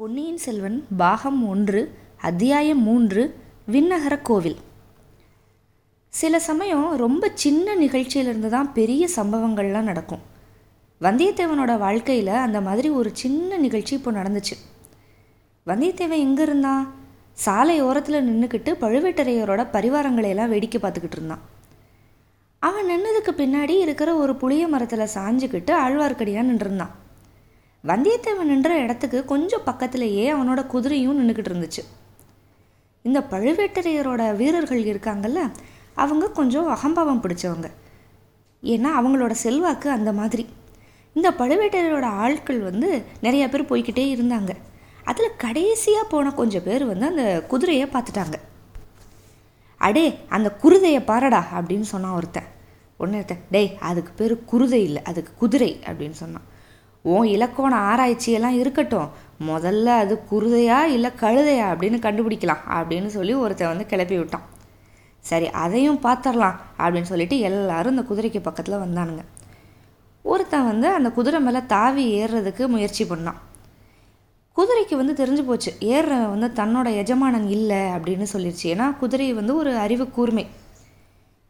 பொன்னியின் செல்வன் பாகம் ஒன்று அத்தியாயம் மூன்று விண்ணகர கோவில். சில சமயம் ரொம்ப சின்ன நிகழ்ச்சியிலிருந்து தான் பெரிய சம்பவங்கள்லாம் நடக்கும். வந்தியத்தேவனோட வாழ்க்கையில் அந்த மாதிரி ஒரு சின்ன நிகழ்ச்சி இப்போ நடந்துச்சு. வந்தியத்தேவன் எங்கே இருந்தான் சாலை ஓரத்தில் நின்றுக்கிட்டு பழுவேட்டரையரோட பரிவாரங்களை எல்லாம் வேடிக்கை பார்த்துக்கிட்டு இருந்தான். அவன் நின்னதுக்கு பின்னாடி இருக்கிற ஒரு புளிய மரத்தில் சாஞ்சுக்கிட்டு ஆழ்வார்க்கடியாக நின்றுருந்தான். வந்தியத்தேவன் நின்ற இடத்துக்கு கொஞ்சம் பக்கத்திலேயே அவனோட குதிரையும் நின்றுக்கிட்டு இருந்துச்சு. இந்த பழுவேட்டரையரோட வீரர்கள் இருக்காங்கல்ல அவங்க கொஞ்சம் அகம்பாவம் பிடிச்சவங்க. ஏன்னா அவங்களோட செல்வாக்கு அந்த மாதிரி. இந்த பழுவேட்டரையரோட ஆட்கள் வந்து நிறைய பேர் போய்கிட்டே இருந்தாங்க. அதில் கடைசியாக போன கொஞ்சம் பேர் வந்து அந்த குதிரையை பார்த்துட்டாங்க. அடே அந்த குருதையை பாரடா அப்படின்னு சொன்னான் ஒருத்தன். ஒன்று டேய் அதுக்கு பேர் குருதை இல்லை அதுக்கு குதிரை அப்படின்னு சொன்னான். உன் இலக்கோண ஆராய்ச்சியெல்லாம் இருக்கட்டும். முதல்ல அது குருதையா இல்லை கழுதையா அப்படின்னு கண்டுபிடிக்கலாம் அப்படின்னு சொல்லி ஒருத்தன் வந்து கிளப்பி விட்டான். சரி அதையும் பார்த்துடலாம் அப்படின்னு சொல்லிட்டு எல்லாரும் இந்த குதிரைக்கு பக்கத்தில் வந்தானுங்க. ஒருத்தன் வந்து அந்த குதிரை மேலே தாவி ஏறுறதுக்கு முயற்சி பண்ணான். குதிரைக்கு வந்து தெரிஞ்சு போச்சு ஏறுறவன் வந்து தன்னோட எஜமானன் இல்லை அப்படின்னு சொல்லிடுச்சு ஏன்னா குதிரை வந்து ஒரு அறிவு கூர்மை.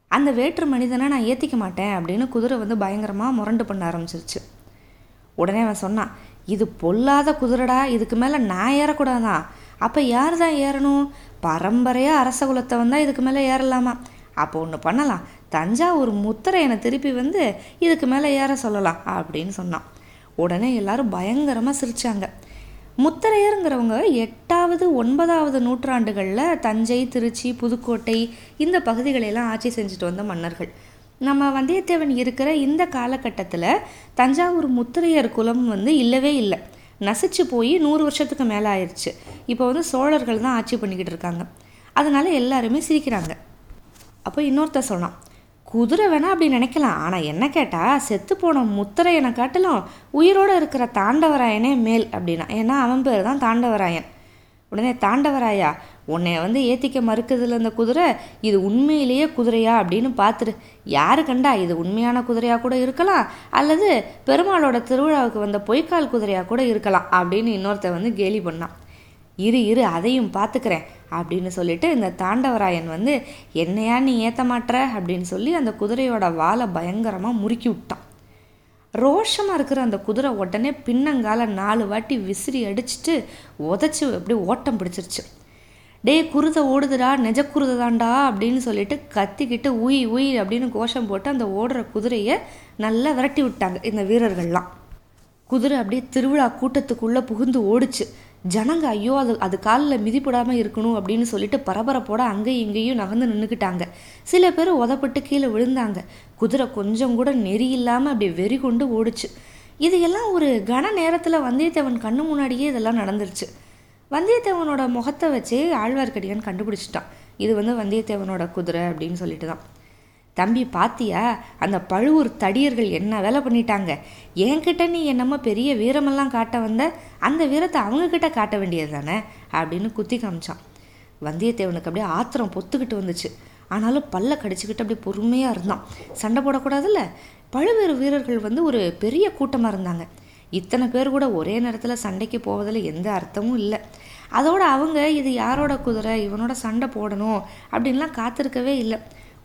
அந்த வேற்று மனிதனை நான் ஏற்றிக்க மாட்டேன் அப்படின்னு குதிரை வந்து பயங்கரமாக முரண்டு பண்ண ஆரம்பிச்சிருச்சு. உடனே அவன் சொன்னான் இது பொல்லாத குதிரைடா இதுக்கு மேலே நான் ஏறக்கூடாதான் அப்போ யார் தான் ஏறணும்? பரம்பரையாக அரச குலத்தை வந்தால் இதுக்கு மேலே ஏறலாமா? அப்போ ஒன்று பண்ணலாம். தஞ்சாவூர் முத்திரையனை திருப்பி வந்து இதுக்கு மேலே ஏற சொல்லலாம் அப்படின்னு சொன்னான். உடனே எல்லாரும் பயங்கரமாக சிரித்தாங்க முத்தரையருங்கிறவங்க எட்டாவது ஒன்பதாவது நூற்றாண்டுகளில் தஞ்சை திருச்சி புதுக்கோட்டை இந்த பகுதிகளையெல்லாம் ஆட்சி செஞ்சுட்டு வந்த மன்னர்கள். நம்ம வந்தியத்தேவன் இருக்கிற இந்த காலகட்டத்தில் தஞ்சாவூர் முத்திரையர் குலம் வந்து இல்லவே இல்லை. நசிச்சு போய் நூறு வருஷத்துக்கு மேலே ஆயிடுச்சு இப்போ வந்து சோழர்கள் தான் ஆட்சி பண்ணிக்கிட்டு இருக்காங்க. அதனால் எல்லாருமே சிரிக்கிறாங்க. அப்போ இன்னொருத்த சொன்னான் குதிரை வேணால் அப்படி நினைக்கலாம். ஆனால் என்ன கேட்டால் செத்து போன முத்திரையனை காட்டிலும் உயிரோடு இருக்கிற தாண்டவராயனே மேல் அப்படின்னா. ஏன்னா அவன் பேர் தான் தாண்டவராயன். உடனே தாண்டவராயா உன்னை வந்து ஏற்றிக்க மறுக்குதுல இந்த குதிரை இது உண்மையிலேயே குதிரையா அப்படின்னு பார்த்துரு யாரு கண்டா இது உண்மையான குதிரையாக கூட இருக்கலாம் அல்லது பெருமாளோட திருவிழாவுக்கு வந்த பொய்க்கால் குதிரையாக கூட இருக்கலாம் அப்படின்னு இன்னொருத்த வந்து கேலி பண்ணான். இரு இரு அதையும் பார்த்துக்கிறேன் அப்படின்னு சொல்லிட்டு இந்த தாண்டவராயன் வந்து என்னையா நீ ஏற்ற மாட்டுற அப்படின்னு சொல்லி அந்த குதிரையோட வாலை பயங்கரமாக முறுக்கி விட்டான். ரோஷமாக இருக்கிற அந்த குதிரை உடனே பின்னங்கால நாலு வாட்டி விசிறி அடிச்சுட்டு உதச்சி அப்படியே ஓட்டம் பிடிச்சிருச்சு. டே குருதை ஓடுதுடா நெஜ குருதை தாண்டா அப்படின்னு சொல்லிட்டு கத்திக்கிட்டு உய் உய் அப்படின்னு கோஷம் போட்டு அந்த ஓடுற குதிரையை நல்லா விரட்டி விட்டாங்க இந்த வீரர்கள்லாம். குதிரை அப்படியே திருவிழா கூட்டத்துக்குள்ளே புகுந்து ஓடிச்சு. ஜனங்க ஐயோ அது அது காலில் மிதிப்படாமல் இருக்கணும் அப்படின்னு சொல்லிட்டு பரபரப்போட அங்கேயும் இங்கேயும் நகர்ந்து நின்றுக்கிட்டாங்க சில பேர் உதப்பட்டு கீழே விழுந்தாங்க. குதிரை கொஞ்சம் கூட நெறி இல்லாமல் அப்படி வெறி கொண்டு ஓடிச்சு. இது எல்லாம் ஒரு கன நேரத்தில் வந்தியத்தேவன் கண்ணு முன்னாடியே இதெல்லாம் நடந்துருச்சு. வந்தியத்தேவனோட முகத்தை வச்சே ஆழ்வார்க்கடியான் கண்டுபிடிச்சிட்டான். இது வந்து வந்தியத்தேவனோட குதிரை அப்படின்னு சொல்லிட்டு தான் தம்பி பாத்தியா? அந்த பழுவூர் தடியர்கள் என்ன வேலை பண்ணிட்டாங்க? என்கிட்ட நீ என்னமோ பெரிய வீரமெல்லாம் காட்ட வந்த அந்த வீரத்தை அவங்கக்கிட்ட காட்ட வேண்டியது தானே அப்படின்னு குத்தி காமிச்சான். வந்தியத்தேவனுக்கு அப்படியே ஆத்திரம் பொத்துக்கிட்டு வந்துச்சு. ஆனாலும் பல்ல கடிச்சுக்கிட்டு அப்படியே பொறுமையாக இருந்தான். சண்டை போடக்கூடாதுல்ல? பழுவேறு வீரர்கள் வந்து ஒரு பெரிய கூட்டமாக இருந்தாங்க. இத்தனை பேர் கூட ஒரே நேரத்தில் சண்டைக்கு போவதில் எந்த அர்த்தமும் இல்லை. அதோட அவங்க இது யாரோட குதிரை? இவனோட சண்டை போடணும் அப்படின்லாம் காத்திருக்கவே இல்லை.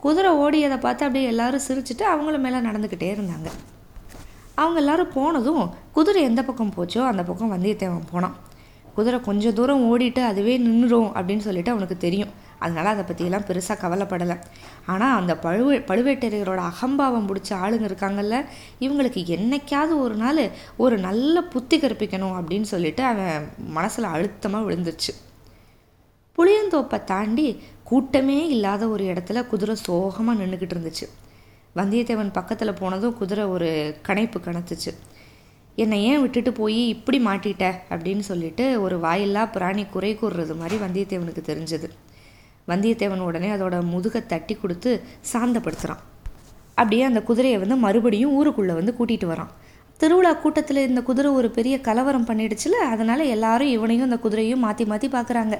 குதிரை ஓடியதை பார்த்து அப்படியே எல்லாரும் சிரிச்சுட்டு அவங்கள மேலே நடந்துக்கிட்டே இருந்தாங்க. அவங்க எல்லாரும் போனதும் குதிரை எந்த பக்கம் போச்சோ அந்த பக்கம் வந்தியத்தேவன் போனான். குதிரை கொஞ்சம் தூரம் ஓடிட்டு அதுவே நின்றுடும் அப்படின்னு சொல்லிட்டு அவனுக்கு தெரியும். அதனால் அதை பற்றியெல்லாம் பெருசாக கவலைப்படலை. ஆனால் அந்த பழுவே பழுவேட்டரையரோட அகம்பாவம் பிடிச்ச ஆளுங்க இருக்காங்கல்ல இவங்களுக்கு என்னைக்காவது ஒரு நாள் ஒரு நல்ல புத்தி கற்பிக்கணும் அப்படின்னு சொல்லிட்டு அவன் மனசில் அழுத்தமாக விழுந்துருச்சு. புளியந்தோப்பை தாண்டி கூட்டமே இல்லாத ஒரு இடத்துல குதிரை சோகமாக நின்றுக்கிட்டு இருந்துச்சு. வந்தியத்தேவன் பக்கத்தில் போனதும் குதிரை ஒரு கணைப்பு கணத்துச்சு என்னை ஏன் விட்டுட்டு போய் இப்படி மாட்டிட்ட? அப்படின்னு சொல்லிட்டு ஒரு வாயில்லா பிராணி குறை கூறுறது மாதிரி வந்தியத்தேவனுக்கு தெரிஞ்சது. வந்தியத்தேவன் உடனே அதோட முதுகை தட்டி கொடுத்து சாந்தப்படுத்துகிறான் அப்படியே அந்த குதிரையை வந்து மறுபடியும் ஊருக்குள்ளே வந்து கூட்டிகிட்டு வரான். திருவிழா கூட்டத்தில் இந்த குதிரை ஒரு பெரிய கலவரம் பண்ணிடுச்சுல அதனால் எல்லாரும் இவனையும் அந்த குதிரையும் மாற்றி மாற்றி பார்க்குறாங்க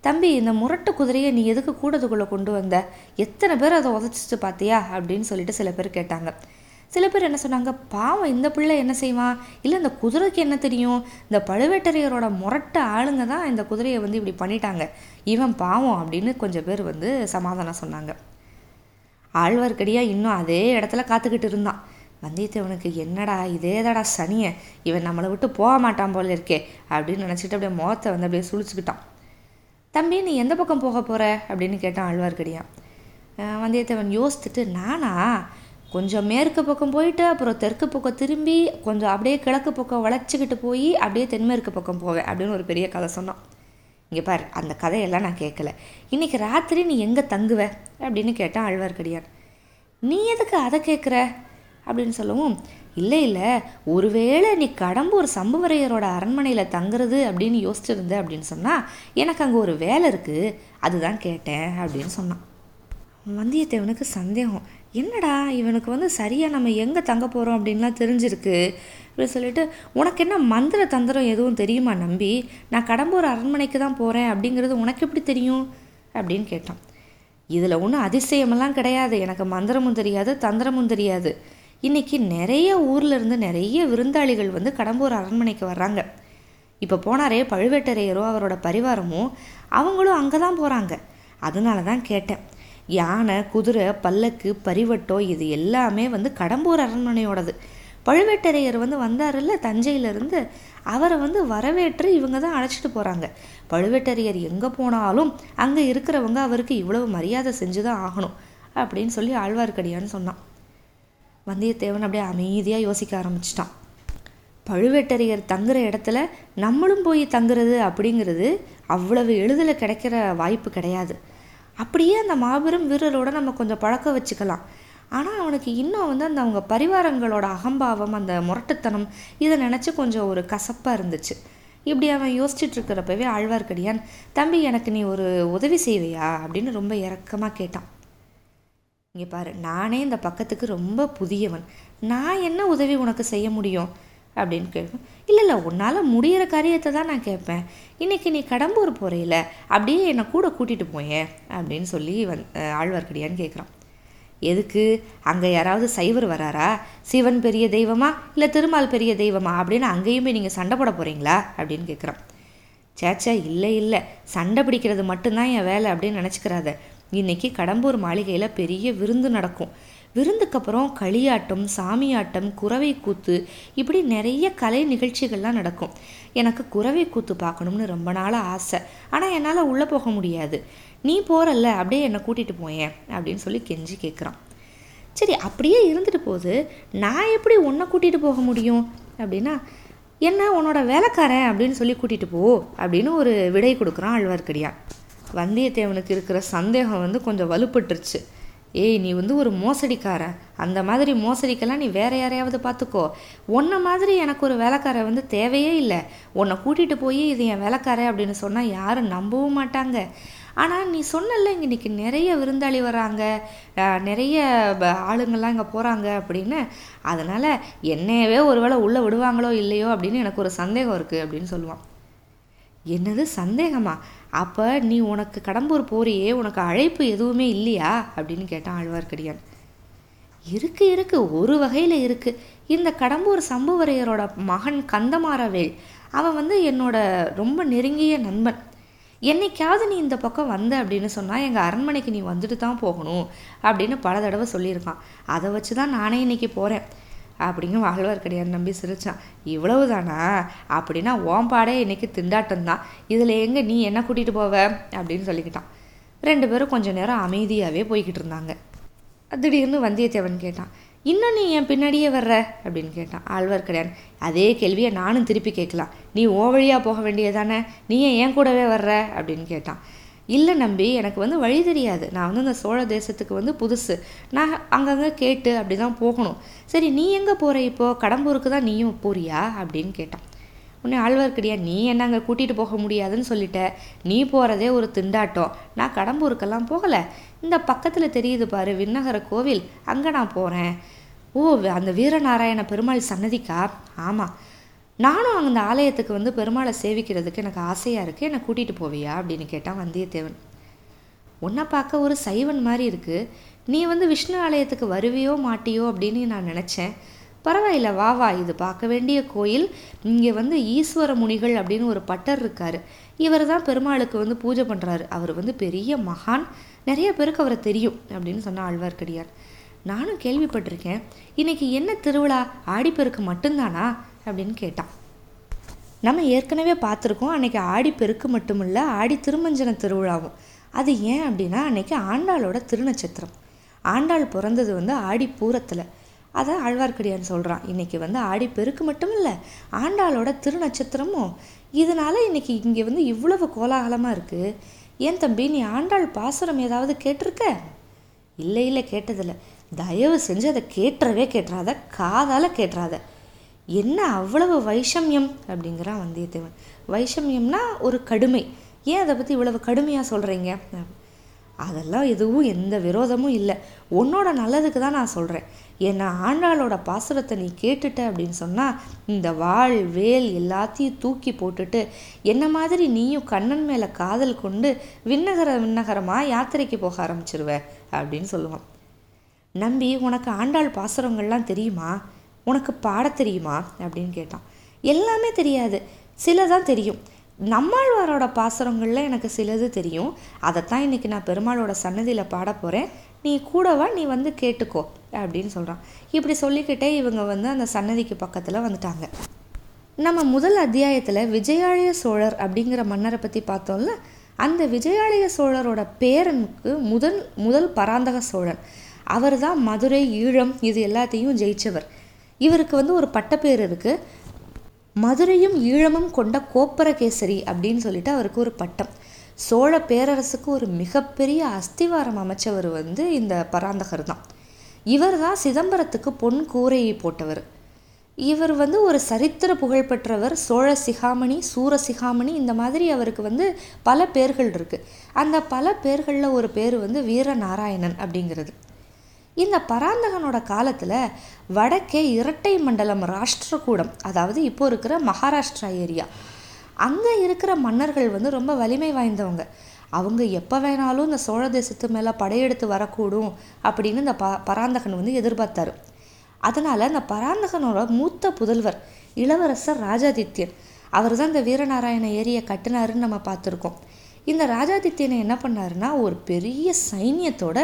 தம்பி இந்த முரட்டு குதிரையை நீ எதுக்கு கூடத்துக்குள்ளே கொண்டு வந்த? எத்தனை பேர் அதை உதச்சிட்டு பார்த்தியா? அப்படின்னு சொல்லிட்டு சில பேர் கேட்டாங்க. சில பேர் என்ன சொன்னாங்க பாவம் இந்த பிள்ளை என்ன செய்வான் இல்லை இந்த குதிரைக்கு என்ன தெரியும்? இந்த பழுவேட்டரையரோட முரட்ட ஆளுங்க தான் இந்த குதிரையை வந்து இப்படி பண்ணிட்டாங்க. இவன் பாவம் அப்படின்னு கொஞ்சம் பேர் வந்து சமாதானம் சொன்னாங்க. ஆழ்வார்க்கடியாக இன்னும் அதே இடத்துல காத்துக்கிட்டு இருந்தான். வந்தியத்தேவனுக்கு என்னடா இதேதாடா சனிய? இவன் நம்மளை விட்டு போக மாட்டான் போல இருக்கே அப்படின்னு நினச்சிட்டு அப்படியே முகத்தை வந்து அப்படியே சுழிச்சுக்கிட்டான். தம்பி நீ எந்த பக்கம் போக போகிற அப்படின்னு கேட்டான் ஆழ்வார்க்கடியான். வந்தியத்தேவன் யோசித்துட்டு நானா? கொஞ்சம் மேற்கு பக்கம் போயிட்டு அப்புறம் தெற்கு பக்கம் திரும்பி கொஞ்சம் அப்படியே கிழக்கு பக்கம் வளைச்சிக்கிட்டு போய் அப்படியே தென்மேற்கு பக்கம் போவேன் அப்படின்னு ஒரு பெரிய கதை சொன்னான். இங்கே பாரு அந்த கதையெல்லாம் நான் கேட்கல இன்றைக்கி ராத்திரி நீ எங்கே தங்குவ? அப்படின்னு கேட்டான் ஆழ்வார்க்கடியான். நீ எதுக்கு அதை கேட்குற அப்படின்னு சொல்லவும். இல்லை இல்லை ஒருவேளை நீ கடம்பூர் சம்புவரையரோட அரண்மனையில் தங்குறது அப்படின்னு யோசிச்சிருந்த அப்படின்னு சொன்னால் எனக்கு அங்கே ஒரு வேலை இருக்குது அதுதான் கேட்டேன் அப்படின்னு சொன்னான். வந்தியத்தேவனுக்கு சந்தேகம். என்னடா இவனுக்கு வந்து சரியாக நம்ம எங்கே தங்க போகிறோம் அப்படின்லாம் தெரிஞ்சிருக்கு? அப்படின்னு சொல்லிட்டு உனக்கு என்ன மந்திர தந்திரம் எதுவும் தெரியுமா நம்பி? நான் கடம்பூர் அரண்மனைக்கு தான் போகிறேன் அப்படிங்கிறது உனக்கு எப்படி தெரியும்? அப்படின்னு கேட்டான். இதில் ஒன்றும் அதிசயமெல்லாம் கிடையாது. எனக்கு மந்திரமும் தெரியாது தந்திரமும் தெரியாது. இன்றைக்கி நிறைய ஊரில் இருந்து நிறைய விருந்தாளிகள் வந்து கடம்பூர் அரண்மனைக்கு வர்றாங்க. இப்போ போனாரே பழுவேட்டரையரோ அவரோட பரிவாரமும் அவங்களும் அங்கே தான் போகிறாங்க அதனால தான் கேட்டேன். யானை குதிரை பல்லக்கு பரிவட்டோ இது எல்லாமே வந்து கடம்பூர் அரண்மனையோடது. பழுவேட்டரையர் வந்து வந்தார்ல தஞ்சையிலேருந்து அவரை வந்து வரவேற்று இவங்க தான் அழைச்சிட்டு போகிறாங்க பழுவேட்டரையர் எங்கே போனாலும் அங்கே இருக்கிறவங்க அவருக்கு இவ்வளவு மரியாதை செஞ்சு தான் ஆகணும் அப்படின்னு சொல்லி ஆழ்வார்க்கடியான்னு சொன்னான். வந்தியத்தேவன் அப்படியே அமைதியாக யோசிக்க ஆரம்பிச்சிட்டான். பழுவேட்டரையர் தங்குற இடத்துல நம்மளும் போய் தங்குறது அப்படிங்கிறது அவ்வளவு எளிதில் கிடைக்கிற வாய்ப்பு கிடையாது. அப்படியே அந்த மாபெரும் வீரரோட நம்ம கொஞ்சம் பழக்க வச்சுக்கலாம். ஆனால் அவனுக்கு இன்னும் வந்து அந்த அவங்க பரிவாரங்களோட அகம்பாவம் அந்த முரட்டுத்தனம் இதை நினச்சி கொஞ்சம் ஒரு கசப்பாக இருந்துச்சு. இப்படி அவன் யோசிச்சுட்டு இருக்கிறப்பவே ஆழ்வார்க்கடியான் தம்பி எனக்கு நீ ஒரு உதவி செய்வையா? அப்படின்னு ரொம்ப இறக்கமாக கேட்டான். இங்கே பாரு நானே இந்த பக்கத்துக்கு ரொம்ப புதியவன். நான் என்ன உதவி உனக்கு செய்ய முடியும்? அப்படின்னு கேட்பேன் இல்லை இல்லை உன்னால் முடிகிற காரியத்தை தான் நான் கேட்பேன். இன்றைக்கி நீ கடம்பூர் போகிறையில அப்படியே என்னை கூட கூட்டிகிட்டு போயேன் அப்படின்னு சொல்லி வந் ஆழ்வார்க்கடியான்னு கேட்குறான். எதுக்கு? அங்கே யாராவது சைவர் வராரா? சிவன் பெரிய தெய்வமா? இல்லை திருமால் பெரிய தெய்வமா? அப்படின்னு அங்கேயுமே நீங்கள் சண்டை போட போகிறீங்களா அப்படின்னு கேட்குறான். சேச்சா இல்லை இல்லை. சண்டை பிடிக்கிறது மட்டும்தான் என் வேலை அப்படின்னு நினச்சிக்கிறாத. இன்னைக்கு கடம்பூர் மாளிகையில் பெரிய விருந்து நடக்கும். விருந்துக்கு அப்புறம் களியாட்டம் சாமியாட்டம் குறவை கூத்து இப்படி நிறைய கலை நிகழ்ச்சிகள்லாம் நடக்கும். எனக்கு குறவை கூத்து பார்க்கணும்னு ரொம்ப நாளாக ஆசை. ஆனால் என்னால் உள்ளே போக முடியாது. நீ போகிறல்ல அப்படியே என்னை கூட்டிகிட்டு போயேன் அப்படின்னு சொல்லி கெஞ்சி கேட்குறான் சரி அப்படியே இருந்துட்டு போகுது. நான் எப்படி உன்னை கூட்டிகிட்டு போக முடியும்? அப்படின்னா என்ன உன்னோட வேலைக்காரன் அப்படின்னு சொல்லி கூட்டிகிட்டு போ அப்படின்னு ஒரு விடை கொடுக்குறான் ஆழ்வார்க்கடியான் வந்தியத்தேவனுக்கு இருக்கிற சந்தேகம் வந்து கொஞ்சம் வலுப்பட்டுருச்சு. ஏய் நீ வந்து ஒரு மோசடிக்காரன் அந்த மாதிரி மோசடிக்கெல்லாம் நீ வேற யாரையாவது பார்த்துக்கோ. உன்ன மாதிரி எனக்கு ஒரு வேலைக்காரன் வந்து தேவையே இல்லை. உன்னை கூட்டிகிட்டு போய் இது என் வேலைக்காரன் அப்படின்னு சொன்னால் யாரும் நம்பவும் மாட்டாங்க. ஆனால் நீ சொன்னல இங்கே இன்றைக்கி நிறைய விருந்தாளி வராங்க. நிறைய ஆளுங்கள்லாம் இங்கே போகிறாங்க அப்படின்னு. அதனால் என்னையவே ஒருவேளை உள்ளே விடுவாங்களோ இல்லையோ அப்படின்னு எனக்கு ஒரு சந்தேகம் இருக்குது அப்படின்னு சொல்லுவான். என்னது சந்தேகமா? அப்போ நீ உனக்கு கடம்பூர் போறியே உனக்கு அழைப்பு எதுவுமே இல்லையா? அப்படின்னு கேட்டான் ஆழ்வார்க்கடியான். இருக்கு இருக்கு ஒரு வகையில் இருக்கு. இந்த கடம்பூர் சம்புவரையரோட மகன் கந்தமாரவேல் அவன் வந்து என்னோட ரொம்ப நெருங்கிய நண்பன். என்னைக்காவது நீ இந்த பக்கம் வந்த அப்படின்னு சொன்னால் எங்கள் அரண்மனைக்கு நீ வந்துட்டு தான் போகணும் அப்படின்னு பல தடவை சொல்லியிருக்கான். அதை வச்சு தான் நானே இன்னைக்கு போகிறேன் அப்படிங்க ஆழ்வார்க்கடியான் நம்பி சிரித்தான் இவ்வளவு தானா அப்படின்னா ஓம்பாடே இன்னைக்கு திண்டாட்டம் தான் இதில் எங்கே நீ என்ன கூட்டிகிட்டு போவ? அப்படின்னு சொல்லிக்கிட்டான். ரெண்டு பேரும் கொஞ்சம் நேரம் அமைதியாகவே போய்கிட்டு இருந்தாங்க. திடீர்னு வந்தியத்தேவன் கேட்டான். இன்னும் நீ என் பின்னாடியே வர்ற? அப்படின்னு கேட்டான் ஆழ்வார்க்கடியான். அதே கேள்வியை நானும் திருப்பி கேட்கலாம். நீ ஓ வழியாக போக வேண்டியதானே நீ ஏன் கூடவே வர்ற? அப்படின்னு கேட்டான். இல்லை நம்பி எனக்கு வந்து வழி தெரியாது. நான் வந்து இந்த சோழ தேசத்துக்கு வந்து புதுசு. நான் அங்கங்கே கேட்டு அப்படி தான் போகணும். சரி நீ எங்கே போகிற இப்போது கடம்பூருக்கு தான் நீயும் போறியா? அப்படின்னு கேட்டான். உன்னை ஆழ்வார்க்கடியா நீ என்ன அங்கே கூட்டிகிட்டு போக முடியாதுன்னு சொல்லிட்ட? நீ போகிறதே ஒரு திண்டாட்டம். நான் கடம்பூருக்கெல்லாம் போகலை. இந்த பக்கத்தில் தெரியுது பாரு விண்ணகர கோவில். அங்கே நான் போகிறேன் ஓ அந்த வீரநாராயண பெருமாள் சன்னதிக்கா? ஆமாம் நானும் அந்த ஆலயத்துக்கு வந்து பெருமாளை சேவிக்கிறதுக்கு எனக்கு ஆசையாக இருக்குது என்னை கூட்டிகிட்டு போவியா? அப்படின்னு கேட்டான் வந்தியத்தேவன் உன்னை பார்க்க ஒரு சைவன் மாதிரி இருக்குது நீ வந்து விஷ்ணு ஆலயத்துக்கு வருவியோ மாட்டியோ அப்படின்னு நான் நினச்சேன். பரவாயில்ல வா வா. இது பார்க்க வேண்டிய கோயில். இங்கே வந்து ஈஸ்வர முனிகள் அப்படின்னு ஒரு பட்டர் இருக்கார். இவர் தான் பெருமாளுக்கு வந்து பூஜை பண்ணுறாரு அவர் வந்து பெரிய மகான். நிறைய பேருக்கு அவரை தெரியும் அப்படின்னு சொன்ன ஆழ்வார்க்கடியார் நானும் கேள்விப்பட்டிருக்கேன். இன்னைக்கு என்ன திருவிழா? ஆடிப்பெருக்கு மட்டும்தானா? அப்படின்னு கேட்டான். நம்ம ஏற்கனவே பார்த்துருக்கோம் அன்றைக்கி ஆடிப்பெருக்கு மட்டும் இல்லை ஆடி திருமஞ்சன திருவிழாவும். அது ஏன் அப்படின்னா அன்றைக்கி ஆண்டாளோட திருநட்சத்திரம். ஆண்டாள் பிறந்தது வந்து ஆடி பூரத்தில். அதை ஆழ்வார்க்கடியான் சொல்கிறான் இன்றைக்கி வந்து ஆடி பெருக்கு மட்டும் இல்லை ஆண்டாளோட திருநட்சத்திரமும். இதனால் இன்றைக்கி இங்கே வந்து இவ்வளவு கோலாகலமாக இருக்குது ஏன் தம்பி நீ ஆண்டாள் பாசுரம் ஏதாவது கேட்டிருக்க? இல்லை இல்லை கேட்டதில்லை. தயவு செஞ்சு அதை கேட்டுறவே கேட்டுறாத காதால் கேட்டுறாத. என்ன அவ்வளவு வைஷமியம் அப்படிங்கிறான் வந்தியத்தேவன். வைஷமியம்னா ஒரு கடுமை. ஏன் அதை பற்றி இவ்வளவு கடுமையாக சொல்கிறீங்க அதெல்லாம் எதுவும் எந்த விரோதமும் இல்லை. உன்னோட நல்லதுக்கு தான் நான் சொல்கிறேன் ஏன்னா ஆண்டாளோட பாசுரத்தை நீ கேட்டுட்ட அப்படின்னு சொன்னால் இந்த வாள் வேல் எல்லாத்தையும் தூக்கி போட்டுட்டு என்ன மாதிரி நீயும் கண்ணன் மேலே காதல் கொண்டு விண்ணகர விண்ணகரமாக யாத்திரைக்கு போக ஆரம்பிச்சிருவ அப்படின்னு சொல்லுவான். நம்பி உனக்கு ஆண்டாள் பாசுரங்கள்லாம் தெரியுமா? உனக்கு பாட தெரியுமா? அப்படின்னு கேட்டான். எல்லாமே தெரியாது. சில தான் தெரியும். நம்மாழ்வாரோட பாசுரங்களில் எனக்கு சிலது தெரியும். அதைத்தான் இன்றைக்கி நான் பெருமாளோட சன்னதியில் பாட போகிறேன் நீ கூடவா நீ வந்து கேட்டுக்கோ அப்படின்னு சொல்கிறான் இப்படி சொல்லிக்கிட்டே இவங்க வந்து அந்த சன்னதிக்கு பக்கத்தில் வந்துட்டாங்க. நம்ம முதல் அத்தியாயத்தில் விஜயாலய சோழர் அப்படிங்கிற மன்னரை பற்றி பார்த்தோம்ல? அந்த விஜயாலய சோழரோட பேரனுக்கு முதல் முதல் பராந்தக சோழன். அவர் தான் மதுரை ஈழம் இது எல்லாத்தையும் ஜெயிச்சவர். இவருக்கு வந்து ஒரு பட்டப்பேர் இருக்குது மதுரையும் ஈழமும் கொண்ட கோப்பரகேசரி அப்படின்னு சொல்லிட்டு அவருக்கு ஒரு பட்டம். சோழ பேரரசுக்கு ஒரு மிகப்பெரிய அஸ்திவாரம் அமைச்சவர் வந்து இந்த பராந்தகர் தான். இவர் தான் சிதம்பரத்துக்கு பொன் கூரையை போட்டவர். இவர் வந்து ஒரு சரித்திர புகழ்பெற்றவர் சோழ சிகாமணி சூர சிகாமணி இந்த மாதிரி அவருக்கு வந்து பல பேர்கள் இருக்குது அந்த பல பேர்களில் ஒரு பேர் வந்து வீரநாராயணன் அப்படிங்கிறது. இந்த பராந்தகனோட காலத்தில் வடக்கே இரட்டை மண்டலம் ராஷ்டிரகூடம் அதாவது இப்போ இருக்கிற மகாராஷ்டிரா ஏரியா. அங்கே இருக்கிற மன்னர்கள் வந்து ரொம்ப வலிமை வாய்ந்தவங்க. அவங்க எப்போ வேணாலும் இந்த சோழ தேசத்து மேலே படையெடுத்து வரக்கூடும் அப்படின்னு இந்த ப பராந்தகன் வந்து எதிர்பார்த்தாரு. அதனால் இந்த பராந்தகனோட மூத்த புதல்வர் இளவரசர் ராஜாதித்யன் அவர் தான் இந்த வீரநாராயண ஏரியை கட்டினாருன்னு நம்ம பார்த்துருக்கோம். இந்த ராஜாதித்யனை என்ன பண்ணாருன்னா ஒரு பெரிய சைன்யத்தோட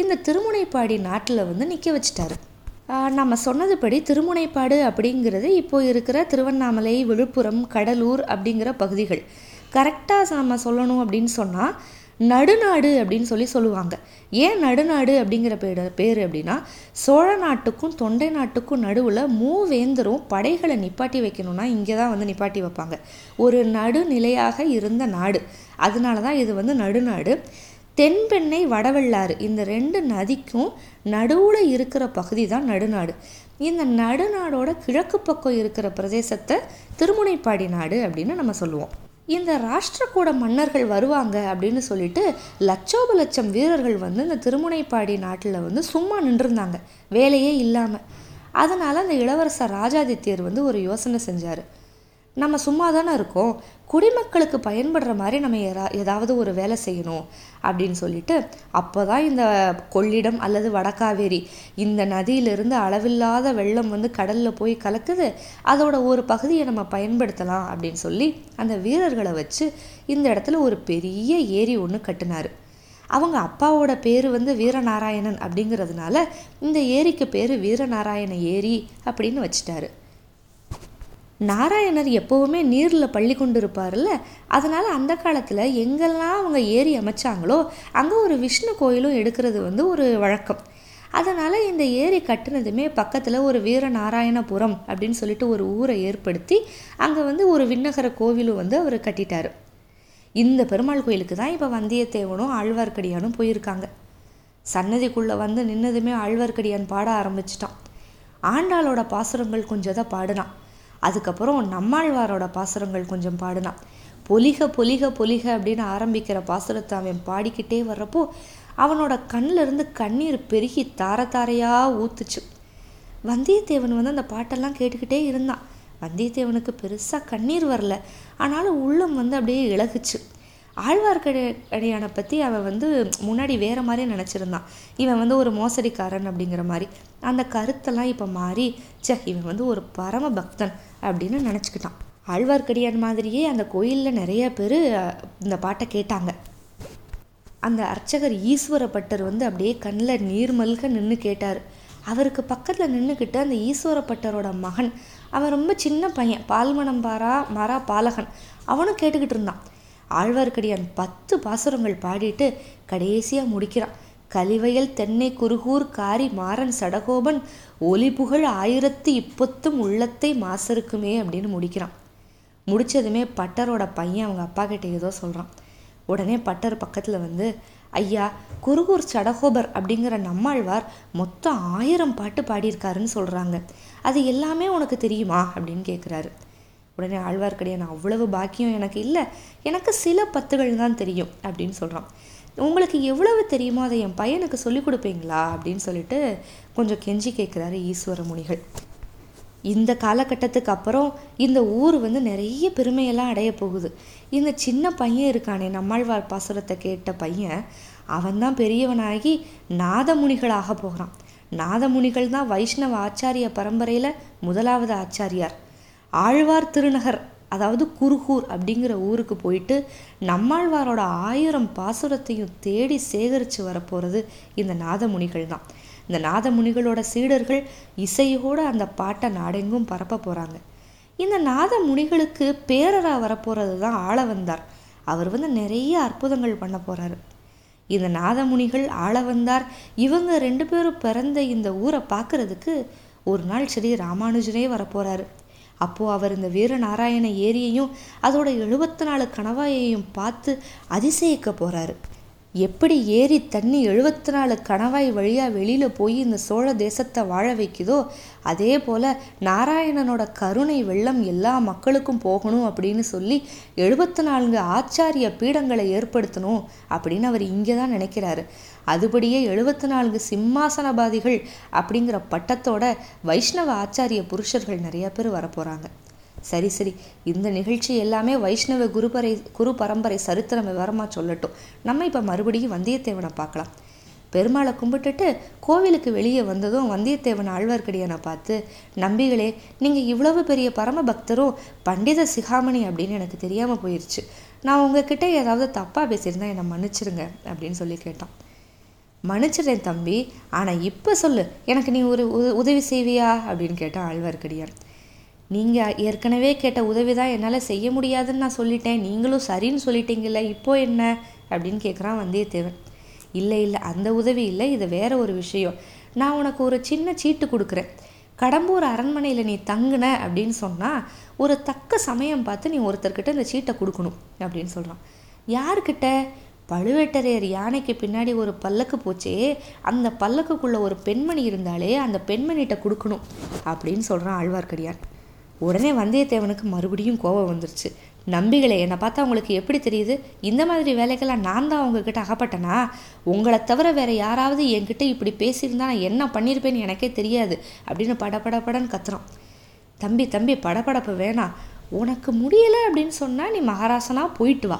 இந்த திருமுனைப்பாடி நாட்டில் வந்து நிற்க வச்சிட்டாரு. நம்ம சொன்னதுபடி திருமுனைப்பாடு அப்படிங்கிறது இப்போ இருக்கிற திருவண்ணாமலை விழுப்புரம் கடலூர் அப்படிங்கிற பகுதிகள். கரெக்டாக நம்ம சொல்லணும் அப்படின்னு சொன்னால் நடுநாடு அப்படின்னு சொல்லி சொல்லுவாங்க. ஏன் நடுநாடு அப்படிங்கிற பேர் பேர் அப்படின்னா சோழ நாட்டுக்கும் தொண்டை நாட்டுக்கும் நடுவில் மூவேந்தரும் படைகளை நிப்பாட்டி வைக்கணும்னா இங்கே தான் வந்து நிப்பாட்டி வைப்பாங்க. ஒரு நடுநிலையாக இருந்த நாடு. அதனால தான் இது வந்து நடுநாடு. தென்பெண்ணை வடவெள்ளாறு இந்த ரெண்டு நதிக்கும் நடுவில் இருக்கிற பகுதி தான் நடுநாடு. இந்த நடுநாடோட கிழக்கு பக்கம் இருக்கிற பிரதேசத்தை திருமுனைப்பாடி நாடு அப்படின்னு நம்ம சொல்லுவோம். இந்த ராஷ்டிரக்கூட மன்னர்கள் வருவாங்க அப்படின்னு சொல்லிட்டு லட்சோப லட்சம் வீரர்கள் வந்து இந்த திருமுனைப்பாடி நாட்டில் வந்து சும்மா நின்றுருந்தாங்க. வேலையே இல்லாமல் அதனால் அந்த இளவரசர் ராஜாதித்யர் வந்து ஒரு யோசனை செஞ்சார். நம்ம சும்மா தானே இருக்கோம். குடிமக்களுக்கு பயன்படுற மாதிரி நம்ம எதா ஏதாவது ஒரு வேலை செய்யணும் அப்படின்னு சொல்லிட்டு அப்போ தான் இந்த கொள்ளிடம் அல்லது வடகாவேரி இந்த நதியிலிருந்து அளவில்லாத வெள்ளம் வந்து கடலில் போய் கலக்குது அதோட ஒரு பகுதியை நம்ம பயன்படுத்தலாம் அப்படின்னு சொல்லி அந்த வீரர்களை வச்சு இந்த இடத்துல ஒரு பெரிய ஏரி ஒன்று கட்டினார். அவங்க அப்பாவோட பேர் வந்து வீரநாராயணன் அப்படிங்கிறதுனால இந்த ஏரிக்கு பேர் வீரநாராயண ஏரி அப்படின்னு வச்சிட்டாரு. நாராயணர் எப்போவுமே நீரில் பள்ளி கொண்டு இருப்பார்ல அதனால் அந்த காலத்தில் எங்கெல்லாம் அவங்க ஏரி அமைச்சாங்களோ அங்கே ஒரு விஷ்ணு கோயிலும் எடுக்கிறது வந்து ஒரு வழக்கம். அதனால் இந்த ஏரி கட்டினதுமே பக்கத்தில் ஒரு வீரநாராயணபுரம் அப்படின்னு சொல்லிட்டு ஒரு ஊரை ஏற்படுத்தி அங்கே வந்து ஒரு விண்ணகர கோவிலும் வந்து அவர் கட்டிட்டார். இந்த பெருமாள் கோயிலுக்கு தான் இப்போ வந்தியத்தேவனும் ஆழ்வார்க்கடியானும் போயிருக்காங்க. சன்னதிக்குள்ளே வந்து நின்னதுமே ஆழ்வார்க்கடியான் பாட ஆரம்பிச்சிட்டான். ஆண்டாளோட பாசுரங்கள் கொஞ்சம் தான் பாடினான். அதுக்கப்புறம் நம்மாழ்வாரோட பாசுரங்கள் கொஞ்சம் பாடினான். பொலிக பொலிக பொலிக அப்படின்னு ஆரம்பிக்கிற பாசுரத்தை அவன் பாடிக்கிட்டே வர்றப்போ அவனோட கண்ணிலிருந்து கண்ணீர் பெருகி தார தாரையாக ஊத்துச்சு. வந்தியத்தேவன் வந்து அந்த பாட்டெல்லாம் கேட்டுக்கிட்டே இருந்தான். வந்தியத்தேவனுக்கு பெருசாக கண்ணீர் வரல. ஆனாலும் உள்ளம் வந்து அப்படியே இழகுச்சு. ஆழ்வார்க்கடியானை பற்றி அவன் வந்து முன்னாடி வேறு மாதிரி நினச்சிருந்தான் இவன் வந்து ஒரு மோசடிக்காரன் அப்படிங்கிற மாதிரி. அந்த கருத்தெல்லாம் இப்போ மாறி சே இவன் வந்து ஒரு பரம பக்தன் அப்படின்னு நினச்சிக்கிட்டான். ஆழ்வார்க்கடியான் மாதிரியே அந்த கோயிலில் நிறைய பேர் இந்த பாட்டை கேட்டாங்க. அந்த அர்ச்சகர் ஈஸ்வரப்பட்டர் வந்து அப்படியே கண்ணில் நீர் மல்க நின்று கேட்டார். அவருக்கு பக்கத்தில் நின்றுக்கிட்டு அந்த ஈஸ்வரப்பட்டரோட மகன் அவன் ரொம்ப சின்ன பையன் பால்மணம் பாரா மாறா பாலகன் அவனும் கேட்டுக்கிட்டு இருந்தான். ஆழ்வார்க்கடியான் பத்து பாசுரங்கள் பாடிட்டு கடைசியாக முடிக்கிறான். கலிவயல் தென்னை குருகூர் காரி மாறன் சடகோபன் ஒலி புகழ் ஆயிரத்து இப்பத்தும் உள்ளத்தை மாசருக்குமே அப்படின்னு முடிக்கிறான். முடிச்சதுமே பட்டரோட பையன் அவங்க அப்பா கிட்ட ஏதோ சொல்கிறான் உடனே பட்டர் பக்கத்தில் வந்து ஐயா குருகூர் சடகோபர் அப்படிங்கிற நம்மாழ்வார் மொத்தம் ஆயிரம் பாட்டு பாடியிருக்காருன்னு சொல்கிறாங்க அது எல்லாமே உனக்கு தெரியுமா? அப்படின்னு கேட்குறாரு உடனே ஆழ்வார்க்கடியான் அவ்வளவு பாக்கியம் எனக்கு இல்லை எனக்கு சில பத்துகள் தான் தெரியும் அப்படின்னு சொல்கிறான் உங்களுக்கு எவ்வளவு தெரியுமோ அதை என் பையனுக்கு சொல்லிக் கொடுப்பீங்களா அப்படின்னு சொல்லிட்டு கொஞ்சம் கெஞ்சி கேட்குறாரு ஈஸ்வர முனிகள். இந்த காலகட்டத்துக்கு அப்புறம் இந்த ஊர் வந்து நிறைய பெருமையெல்லாம் அடைய போகுது. இந்த சின்ன பையன் இருக்கானே நம்மாழ்வார் பாசுரத்தை கேட்ட பையன் அவன்தான் பெரியவனாகி நாதமுனிகளாக போகிறான். நாதமுனிகள் தான் வைஷ்ணவ ஆச்சாரிய பரம்பரையில் முதலாவது ஆச்சாரியார். ஆழ்வார் திருநகர் அதாவது குருகூர் அப்படிங்கிற ஊருக்கு போயிட்டு நம்மாழ்வாரோட ஆயிரம் பாசுரத்தையும் தேடி சேகரித்து வரப்போகிறது இந்த நாதமுனிகள் தான். இந்த நாதமுனிகளோட சீடர்கள் இசையோடு அந்த பாட்டை நாடெங்கும் பரப்ப போகிறாங்க இந்த நாதமுனிகளுக்கு பேரரா வரப்போகிறது தான் ஆள வந்தார் அவர் வந்து நிறைய அற்புதங்கள் பண்ண போகிறாரு இந்த நாதமுனிகள் ஆள வந்தார் இவங்க ரெண்டு பேரும் பிறந்த இந்த ஊரை பார்க்குறதுக்கு ஒரு நாள் ஸ்ரீ ராமானுஜனே வரப்போகிறாரு அப்போது அவர் இந்த வீரநாராயண ஏரியையும் அதோட எழுபத்தி நாலு கணவாயையும் பார்த்து அதிசயிக்க போகிறாரு எப்படி ஏரி தண்ணி எழுபத்தி நாலு கணவாய் வழியாக வெளியில் போய் இந்த சோழ தேசத்தை வாழ வைக்குதோ அதே போல் நாராயணனோட கருணை வெள்ளம் எல்லா மக்களுக்கும் போகணும் அப்படின்னு சொல்லி எழுபத்தி நான்கு ஆச்சாரிய பீடங்களை ஏற்படுத்தணும் அப்படின்னு அவர் இங்கே தான் நினைக்கிறாரு. அதுபடியே எழுபத்தி நான்கு சிம்மாசனபாதிகள் அப்படிங்கிற பட்டத்தோட வைஷ்ணவ ஆச்சாரிய புருஷர்கள் நிறைய பேர் வரப்போகிறாங்க சரி சரி. இந்த நிகழ்ச்சி எல்லாமே வைஷ்ணவ குருபரை குரு பரம்பரை சரித்திரம் விவரமாக சொல்லட்டும். நம்ம இப்போ மறுபடியும் வந்தியத்தேவனை பார்க்கலாம். பெருமாளை கும்பிட்டுட்டு கோவிலுக்கு வெளியே வந்ததும் வந்தியத்தேவன் ஆழ்வார்க்கடியானை பார்த்து நம்பிகளே நீங்கள் இவ்வளவு பெரிய பரம பக்தரும் பண்டித சிகாமணி அப்படின்னு எனக்கு தெரியாமல் போயிடுச்சு நான் உங்ககிட்ட ஏதாவது தப்பாக பேசியிருந்தா என்னை மன்னிச்சிருங்க அப்படின்னு சொல்லி கேட்டான். மன்னிச்சிடுறேன் தம்பி ஆனால் இப்போ சொல்லு. எனக்கு நீ ஒரு உதவி செய்வியா? அப்படின்னு கேட்டான் ஆழ்வார்க்கடியான். நீங்கள் ஏற்கனவே கேட்ட உதவி தான் என்னால் செய்ய முடியாதுன்னு நான் சொல்லிட்டேன். நீங்களும் சரின்னு சொல்லிட்டீங்கல்ல இப்போ என்ன? அப்படின்னு கேட்குறான் வந்தியத்தேவன். இல்லை இல்லை அந்த உதவி இல்லை இது வேற ஒரு விஷயம். நான் உனக்கு ஒரு சின்ன சீட்டு கொடுக்குறேன். கடம்பூர் அரண்மனையில் நீ தங்குன அப்படின்னு சொன்னால் ஒரு தக்க சமயம் பார்த்து நீ ஒருத்தர்கிட்ட இந்த சீட்டை கொடுக்கணும் அப்படின்னு சொல்கிறான் யாருக்கிட்ட பழுவேட்டரையர் யானைக்கு பின்னாடி ஒரு பல்லக்கு போச்சே அந்த பல்லக்குக்குள்ளே ஒரு பெண்மணி இருந்தாலே அந்த பெண்மணிகிட்ட கொடுக்கணும் அப்படின்னு சொல்கிறான் ஆழ்வார்க்கடியான். உடனே வந்தியத்தேவனுக்கு மறுபடியும் கோபம் வந்துருச்சு. நம்பிகளை என்னை பார்த்தா உங்களுக்கு எப்படி தெரியுது? இந்த மாதிரி வேலைக்கெல்லாம் நான் தான் உங்ககிட்ட அகப்பட்டனா? உங்களை தவிர வேற யாராவது என்கிட்ட இப்படி பேசியிருந்தா நான் என்ன பண்ணியிருப்பேன்னு எனக்கே தெரியாது அப்படின்னு படபடப்படன்னு கத்துறான். தம்பி தம்பி படபடப்பு வேணாம் உனக்கு முடியலை அப்படின்னு சொன்னால் நீ மகாராசனாக போயிட்டு வா.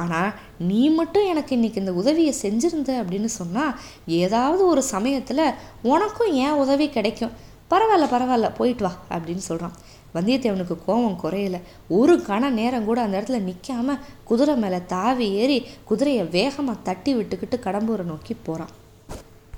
ஆனால் நீ மட்டும் எனக்கு இன்றைக்கி இந்த உதவியை செஞ்சுருந்த அப்படின்னு சொன்னால் ஏதாவது ஒரு சமயத்தில் உனக்கும் ஏன் உதவி கிடைக்கும். பரவாயில்ல பரவாயில்ல போயிட்டு வா அப்படின்னு சொல்கிறான் வந்தியத்தேவனுக்கு கோபம் குறையல. ஒரு கண நேரம் கூட அந்த இடத்துல நிற்காம குதிரை மேலே தாவி ஏறி குதிரையை வேகமாக தட்டி விட்டுக்கிட்டு கடம்பூரை நோக்கி போகிறான்